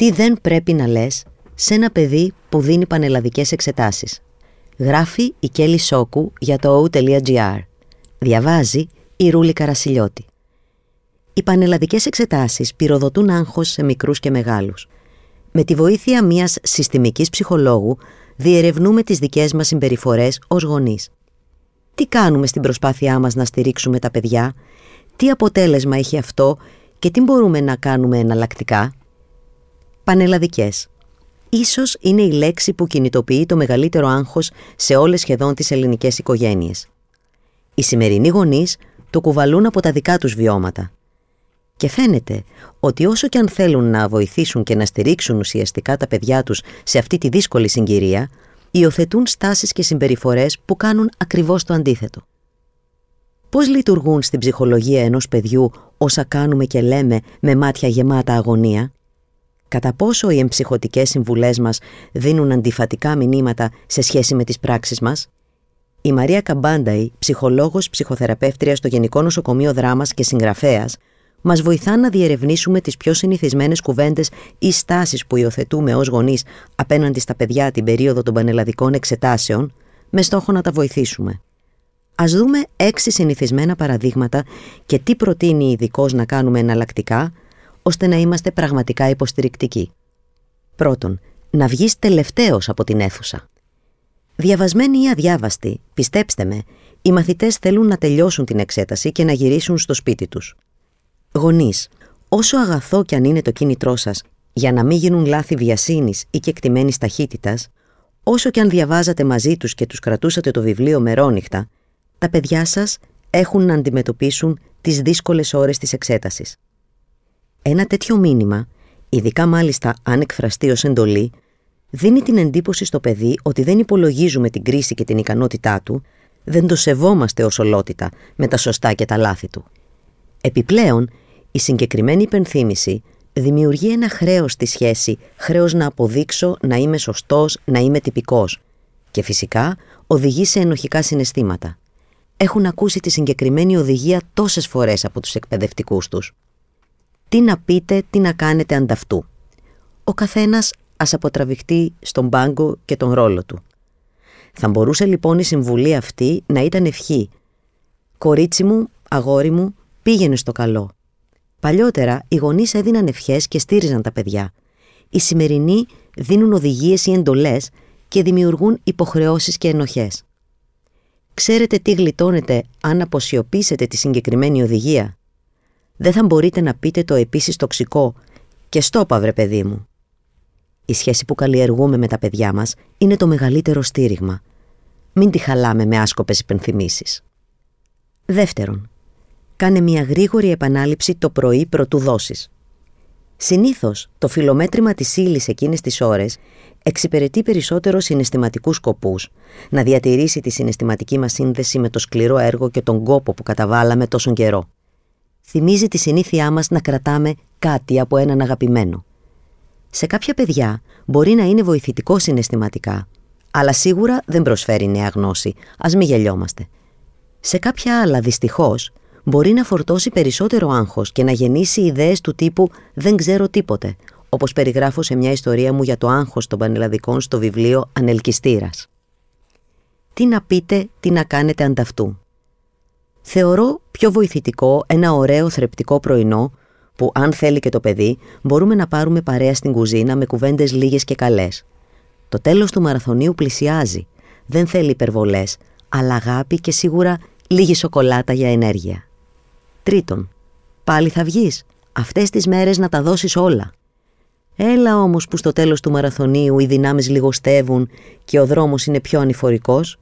Τι δεν πρέπει να λες σε ένα παιδί που δίνει πανελλαδικές εξετάσεις. Γράφει η Κέλλη Σόκου για το o.gr. Διαβάζει η Ρούλη Καρασιλιώτη. Οι πανελλαδικές εξετάσεις πυροδοτούν άγχος σε μικρούς και μεγάλους. Με τη βοήθεια μιας συστημικής ψυχολόγου διερευνούμε τις δικές μας συμπεριφορές ως γονείς. Τι κάνουμε στην προσπάθειά μας να στηρίξουμε τα παιδιά, τι αποτέλεσμα έχει αυτό και τι μπορούμε να κάνουμε εναλλακτικά; Πανελλαδικές. Ίσως είναι η λέξη που κινητοποιεί το μεγαλύτερο άγχος σε όλες σχεδόν τις ελληνικές οικογένειες. Οι σημερινοί γονείς το κουβαλούν από τα δικά τους βιώματα. Και φαίνεται ότι όσο και αν θέλουν να βοηθήσουν και να στηρίξουν ουσιαστικά τα παιδιά τους σε αυτή τη δύσκολη συγκυρία, υιοθετούν στάσεις και συμπεριφορές που κάνουν ακριβώς το αντίθετο. Πώς λειτουργούν στην ψυχολογία ενός παιδιού όσα κάνουμε και λέμε με μάτια γεμάτα αγωνία, κατά πόσο οι εμψυχωτικές συμβουλές μας δίνουν αντιφατικά μηνύματα σε σχέση με τις πράξεις μας; Η Μαρία Καμπάνταη, ψυχολόγος ψυχοθεραπεύτρια στο Γενικό Νοσοκομείο Δράμας και συγγραφέας, μας βοηθά να διερευνήσουμε τις πιο συνηθισμένες κουβέντες ή στάσεις που υιοθετούμε ως γονείς απέναντι στα παιδιά την περίοδο των πανελλαδικών εξετάσεων, με στόχο να τα βοηθήσουμε. Α δούμε έξι συνηθισμένα παραδείγματα και τι προτείνει η ειδικός να κάνουμε εναλλακτικά, ώστε να είμαστε πραγματικά υποστηρικτικοί. Πρώτον, να βγεις τελευταίος από την αίθουσα. Διαβασμένοι ή αδιάβαστοι, πιστέψτε με, οι μαθητές θέλουν να τελειώσουν την εξέταση και να γυρίσουν στο σπίτι τους. Γονείς, όσο αγαθό κι αν είναι το κίνητρό σας για να μην γίνουν λάθη βιασύνης ή κεκτημένης ταχύτητας, όσο κι αν διαβάζατε μαζί τους και τους κρατούσατε το βιβλίο μερόνυχτα, τα παιδιά σας έχουν να αντιμετωπίσουν τις δύσκολες ώρες της εξέτασης. Ένα τέτοιο μήνυμα, ειδικά μάλιστα αν εκφραστεί ως εντολή, δίνει την εντύπωση στο παιδί ότι δεν υπολογίζουμε την κρίση και την ικανότητά του, δεν το σεβόμαστε ως ολότητα με τα σωστά και τα λάθη του. Επιπλέον, η συγκεκριμένη υπενθύμηση δημιουργεί ένα χρέος στη σχέση, χρέος να αποδείξω να είμαι σωστός, να είμαι τυπικός και φυσικά οδηγεί σε ενοχικά συναισθήματα. Έχουν ακούσει τη συγκεκριμένη οδηγία τόσες φορές από τους εκπαιδευτικούς τους. Τι να πείτε, τι να κάνετε ανταυτού. Ο καθένας ας αποτραβηχτεί στον πάγκο και τον ρόλο του. Θα μπορούσε λοιπόν η συμβουλή αυτή να ήταν ευχή. «Κορίτσι μου, αγόρι μου, πήγαινε στο καλό». Παλιότερα οι γονείς έδιναν ευχές και στήριζαν τα παιδιά. Οι σημερινοί δίνουν οδηγίες ή εντολές και δημιουργούν υποχρεώσεις και ενοχές. Ξέρετε τι γλιτώνετε αν αποσιωπήσετε τη συγκεκριμένη οδηγία; Δεν θα μπορείτε να πείτε το επίσης τοξικό και στόπα βρε παιδί μου. Η σχέση που καλλιεργούμε με τα παιδιά μας είναι το μεγαλύτερο στήριγμα. Μην τη χαλάμε με άσκοπες υπενθυμίσεις. Δεύτερον, κάνε μια γρήγορη επανάληψη το πρωί πρωτού δώσεις. Συνήθως, το φιλομέτρημα της ύλης εκείνες τις ώρες εξυπηρετεί περισσότερο συναισθηματικούς σκοπούς, να διατηρήσει τη συναισθηματική μας σύνδεση με το σκληρό έργο και τον κόπο που καταβάλαμε τόσον καιρό. Θυμίζει τη συνήθειά μας να κρατάμε κάτι από έναν αγαπημένο. Σε κάποια παιδιά μπορεί να είναι βοηθητικό συναισθηματικά, αλλά σίγουρα δεν προσφέρει νέα γνώση, ας μην γελιόμαστε. Σε κάποια άλλα, δυστυχώς, μπορεί να φορτώσει περισσότερο άγχος και να γεννήσει ιδέες του τύπου «δεν ξέρω τίποτε», όπως περιγράφω σε μια ιστορία μου για το άγχος των πανελλαδικών στο βιβλίο «Ανελκυστήρας». Τι να πείτε, τι να κάνετε ανταυτού. Θεωρώ πιο βοηθητικό ένα ωραίο θρεπτικό πρωινό που αν θέλει και το παιδί μπορούμε να πάρουμε παρέα στην κουζίνα με κουβέντες λίγες και καλές. Το τέλος του μαραθωνίου πλησιάζει. Δεν θέλει υπερβολές, αλλά αγάπη και σίγουρα λίγη σοκολάτα για ενέργεια. Τρίτον, πάλι θα βγεις. Αυτές τις μέρες να τα δώσεις όλα. Έλα όμως που στο τέλος του μαραθωνίου οι δυνάμεις λιγοστεύουν και ο δρόμος είναι πιο ανηφορικός.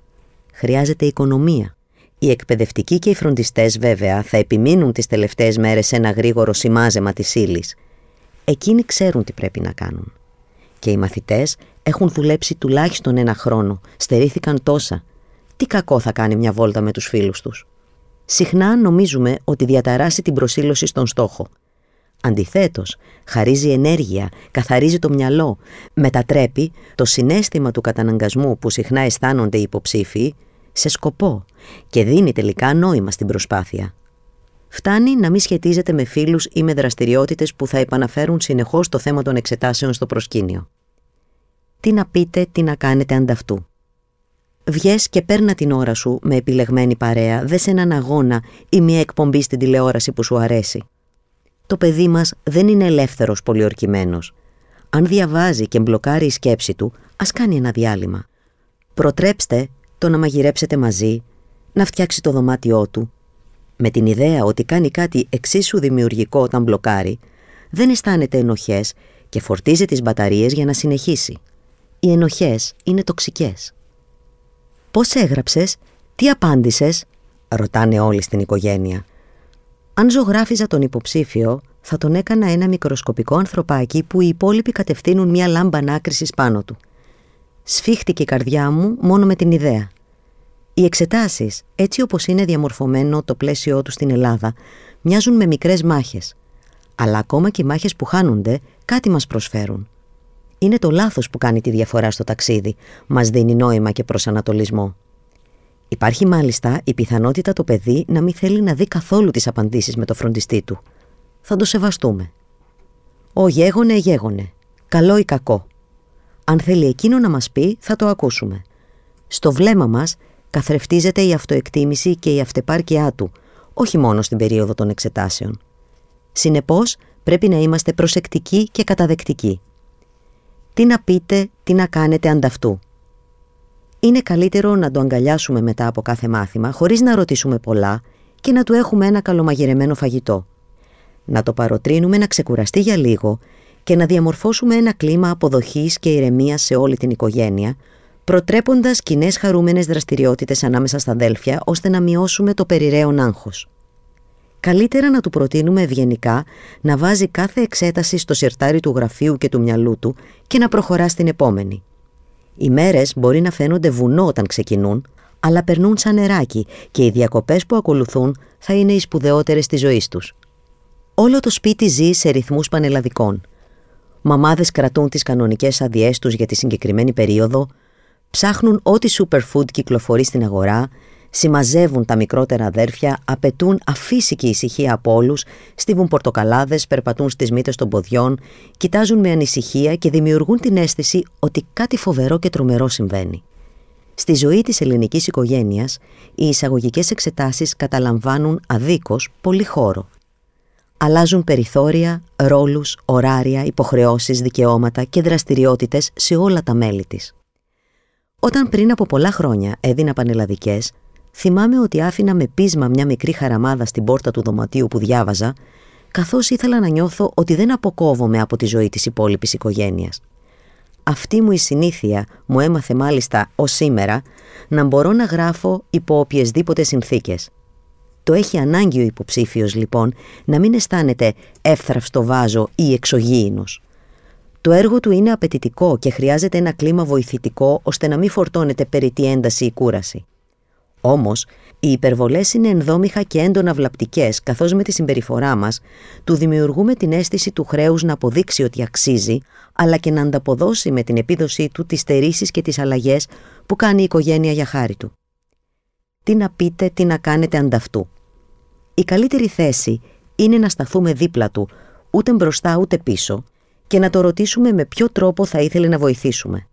Χρειάζεται οικονομία. Οι εκπαιδευτικοί και οι φροντιστές βέβαια θα επιμείνουν τις τελευταίες μέρες σε ένα γρήγορο σημάζεμα της ύλης. Εκείνοι ξέρουν τι πρέπει να κάνουν. Και οι μαθητές έχουν δουλέψει τουλάχιστον ένα χρόνο, στερήθηκαν τόσα. Τι κακό θα κάνει μια βόλτα με τους φίλους τους συχνά νομίζουμε ότι διαταράσει την προσήλωση στον στόχο. Αντιθέτως, χαρίζει ενέργεια, καθαρίζει το μυαλό, μετατρέπει το συνέστημα του καταναγκασμού που συχνά αισθάνονται οι υποψήφοι σε σκοπό και δίνει τελικά νόημα στην προσπάθεια. Φτάνει να μην σχετίζεται με φίλους ή με δραστηριότητες που θα επαναφέρουν συνεχώς το θέμα των εξετάσεων στο προσκήνιο. Τι να πείτε, τι να κάνετε ανταυτού. Βγες και παίρνα την ώρα σου με επιλεγμένη παρέα, δε σε έναν αγώνα ή μια εκπομπή στην τηλεόραση που σου αρέσει. Το παιδί μας δεν είναι ελεύθερος πολιορκημένος. Αν διαβάζει και μπλοκάρει η σκέψη του, ας κάνει ένα διάλειμμα. Προτρέψτε το να μαγειρέψετε μαζί, να φτιάξει το δωμάτιό του. Με την ιδέα ότι κάνει κάτι εξίσου δημιουργικό όταν μπλοκάρει, δεν αισθάνεται ενοχές και φορτίζει τις μπαταρίες για να συνεχίσει. Οι ενοχές είναι τοξικές. «Πώς έγραψες, τι απάντησες» ρωτάνε όλοι στην οικογένεια. Αν ζωγράφιζα τον υποψήφιο, θα τον έκανα ένα μικροσκοπικό ανθρωπάκι που οι υπόλοιποι κατευθύνουν μια λάμπα ανάκρισης πάνω του. Σφίχτηκε η καρδιά μου μόνο με την ιδέα. Οι εξετάσεις, έτσι όπως είναι διαμορφωμένο το πλαίσιο τους στην Ελλάδα, μοιάζουν με μικρές μάχες. Αλλά ακόμα και οι μάχες που χάνονται, κάτι μας προσφέρουν. Είναι το λάθος που κάνει τη διαφορά στο ταξίδι, μας δίνει νόημα και προσανατολισμό. Υπάρχει μάλιστα η πιθανότητα το παιδί να μην θέλει να δει καθόλου τις απαντήσεις με το φροντιστή του. Θα το σεβαστούμε. Ο γέγονε γέγονε. Καλό ή κακό. Αν θέλει εκείνο να μας πει, θα το ακούσουμε. Στο βλέμμα μας καθρεφτίζεται η αυτοεκτίμηση και η αυτεπάρκειά του, όχι μόνο στην περίοδο των εξετάσεων. Συνεπώς, πρέπει να είμαστε προσεκτικοί και καταδεκτικοί. Τι να πείτε, τι να κάνετε ανταυτού. Είναι καλύτερο να το αγκαλιάσουμε μετά από κάθε μάθημα, χωρίς να ρωτήσουμε πολλά και να του έχουμε ένα καλομαγειρεμένο φαγητό. Να το παροτρύνουμε να ξεκουραστεί για λίγο και να διαμορφώσουμε ένα κλίμα αποδοχής και ηρεμίας σε όλη την οικογένεια, προτρέποντας κοινές χαρούμενες δραστηριότητες ανάμεσα στα αδέλφια, ώστε να μειώσουμε το περιραίον άγχος. Καλύτερα να του προτείνουμε ευγενικά να βάζει κάθε εξέταση στο σιρτάρι του γραφείου και του μυαλού του και να προχωρά στην επόμενη. Οι μέρες μπορεί να φαίνονται βουνό όταν ξεκινούν, αλλά περνούν σαν νεράκι και οι διακοπές που ακολουθούν θα είναι οι σπουδαιότερες της ζωής τους. Όλο το σπίτι ζει σε ρυθμούς πανελλαδικών. Μαμάδες κρατούν τις κανονικές αδειές τους για τη συγκεκριμένη περίοδο, ψάχνουν ό,τι superfood κυκλοφορεί στην αγορά, συμμαζεύουν τα μικρότερα αδέρφια, απαιτούν αφύσικη ησυχία από όλους, στίβουν πορτοκαλάδες, περπατούν στις μύτες των ποδιών, κοιτάζουν με ανησυχία και δημιουργούν την αίσθηση ότι κάτι φοβερό και τρομερό συμβαίνει. Στη ζωή της ελληνικής οικογένειας, οι εισαγωγικές εξετάσεις καταλαμβάνουν αδίκως πολύ χώρο. Αλλάζουν περιθώρια, ρόλους, ωράρια, υποχρεώσεις, δικαιώματα και δραστηριότητες σε όλα τα μέλη της. Όταν πριν από πολλά χρόνια έδινα πανελλαδικές, θυμάμαι ότι άφηνα με πείσμα μια μικρή χαραμάδα στην πόρτα του δωματίου που διάβαζα, καθώς ήθελα να νιώθω ότι δεν αποκόβομαι από τη ζωή της υπόλοιπης οικογένειας. Αυτή μου η συνήθεια μου έμαθε μάλιστα ως σήμερα να μπορώ να γράφω υπό οποιασδήποτε συνθήκες. Το έχει ανάγκη ο υποψήφιος λοιπόν να μην αισθάνεται εύθραυστο βάζο ή εξωγήινος. Το έργο του είναι απαιτητικό και χρειάζεται ένα κλίμα βοηθητικό ώστε να μην φορτώνεται περί τη ένταση ή κούραση. Όμως, οι υπερβολές είναι ενδόμηχα και έντονα βλαπτικές, καθώς με τη συμπεριφορά μας του δημιουργούμε την αίσθηση του χρέους να αποδείξει ότι αξίζει, αλλά και να ανταποδώσει με την επίδοσή του τις στερήσεις και τις αλλαγές που κάνει η οικογένεια για χάρη του. Τι να πείτε, τι να κάνετε ανταυτού. Η καλύτερη θέση είναι να σταθούμε δίπλα του, ούτε μπροστά ούτε πίσω, και να το ρωτήσουμε με ποιο τρόπο θα ήθελε να βοηθήσουμε.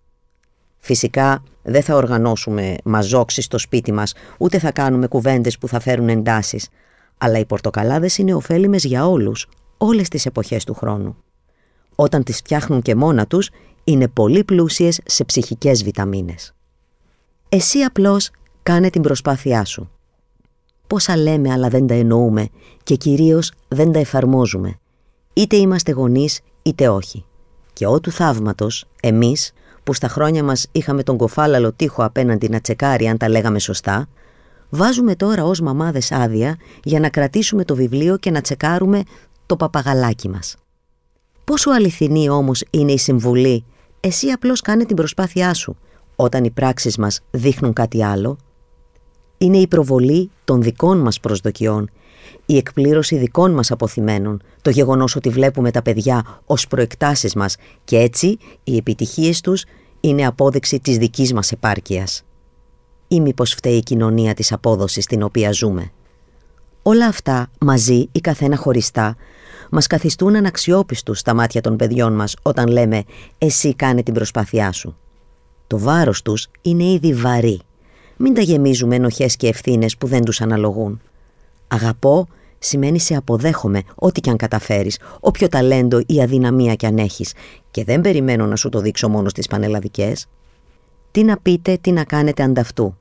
Φυσικά δεν θα οργανώσουμε μαζόξει στο σπίτι μας, ούτε θα κάνουμε κουβέντες που θα φέρουν εντάσεις. Αλλά οι πορτοκαλάδες είναι ωφέλιμες για όλους, όλες τις εποχές του χρόνου. Όταν τις φτιάχνουν και μόνα τους, είναι πολύ πλούσιες σε ψυχικές βιταμίνες. Εσύ απλώς κάνε την προσπάθειά σου. Πόσα λέμε αλλά δεν τα εννοούμε και κυρίως δεν τα εφαρμόζουμε. Είτε είμαστε γονείς είτε όχι. Και ό του θαύματος, εμείς που στα χρόνια μας είχαμε τον κοφάλαλο τείχο απέναντι να τσεκάρει αν τα λέγαμε σωστά, βάζουμε τώρα ως μαμάδες άδεια για να κρατήσουμε το βιβλίο και να τσεκάρουμε το παπαγαλάκι μας. Πόσο αληθινή όμως είναι η συμβουλή; «Εσύ απλώς κάνε την προσπάθειά σου» όταν οι πράξεις μας δείχνουν κάτι άλλο. Είναι η προβολή των δικών μας προσδοκιών, η εκπλήρωση δικών μας αποθυμένων, το γεγονός ότι βλέπουμε τα παιδιά ως προεκτάσεις μας και έτσι οι επιτυχίες τους είναι απόδειξη της δικής μας επάρκειας. Ή μήπως φταίει η κοινωνία της απόδοσης στην οποία ζούμε. Όλα αυτά, μαζί ή καθένα χωριστά, μας καθιστούν αναξιόπιστους στα μάτια των παιδιών μας όταν λέμε «εσύ κάνε την προσπάθειά σου». Το βάρος τους είναι ήδη βαρύ. Μην τα γεμίζουμε ενοχές και ευθύνες που δεν τους αναλογούν. Αγαπώ σημαίνει σε αποδέχομαι ό,τι και αν καταφέρεις, όποιο ταλέντο ή αδυναμία κι αν έχεις και δεν περιμένω να σου το δείξω μόνος στις πανελλαδικές. Τι να πείτε, τι να κάνετε ανταυτού.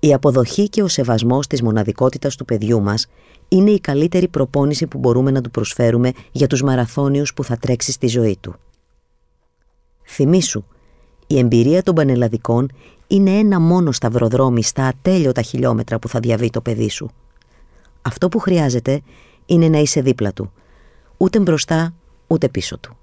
Η αποδοχή και ο σεβασμός της μοναδικότητας του παιδιού μας είναι η καλύτερη προπόνηση που μπορούμε να του προσφέρουμε για τους μαραθώνιους που θα τρέξει στη ζωή του. Θυμήσου, η εμπειρία των πανελλαδικών είναι ένα μόνο σταυροδρόμι στα ατέλειωτα χιλιόμετρα που θα διαβεί το παιδί σου. Αυτό που χρειάζεται είναι να είσαι δίπλα του, ούτε μπροστά ούτε πίσω του.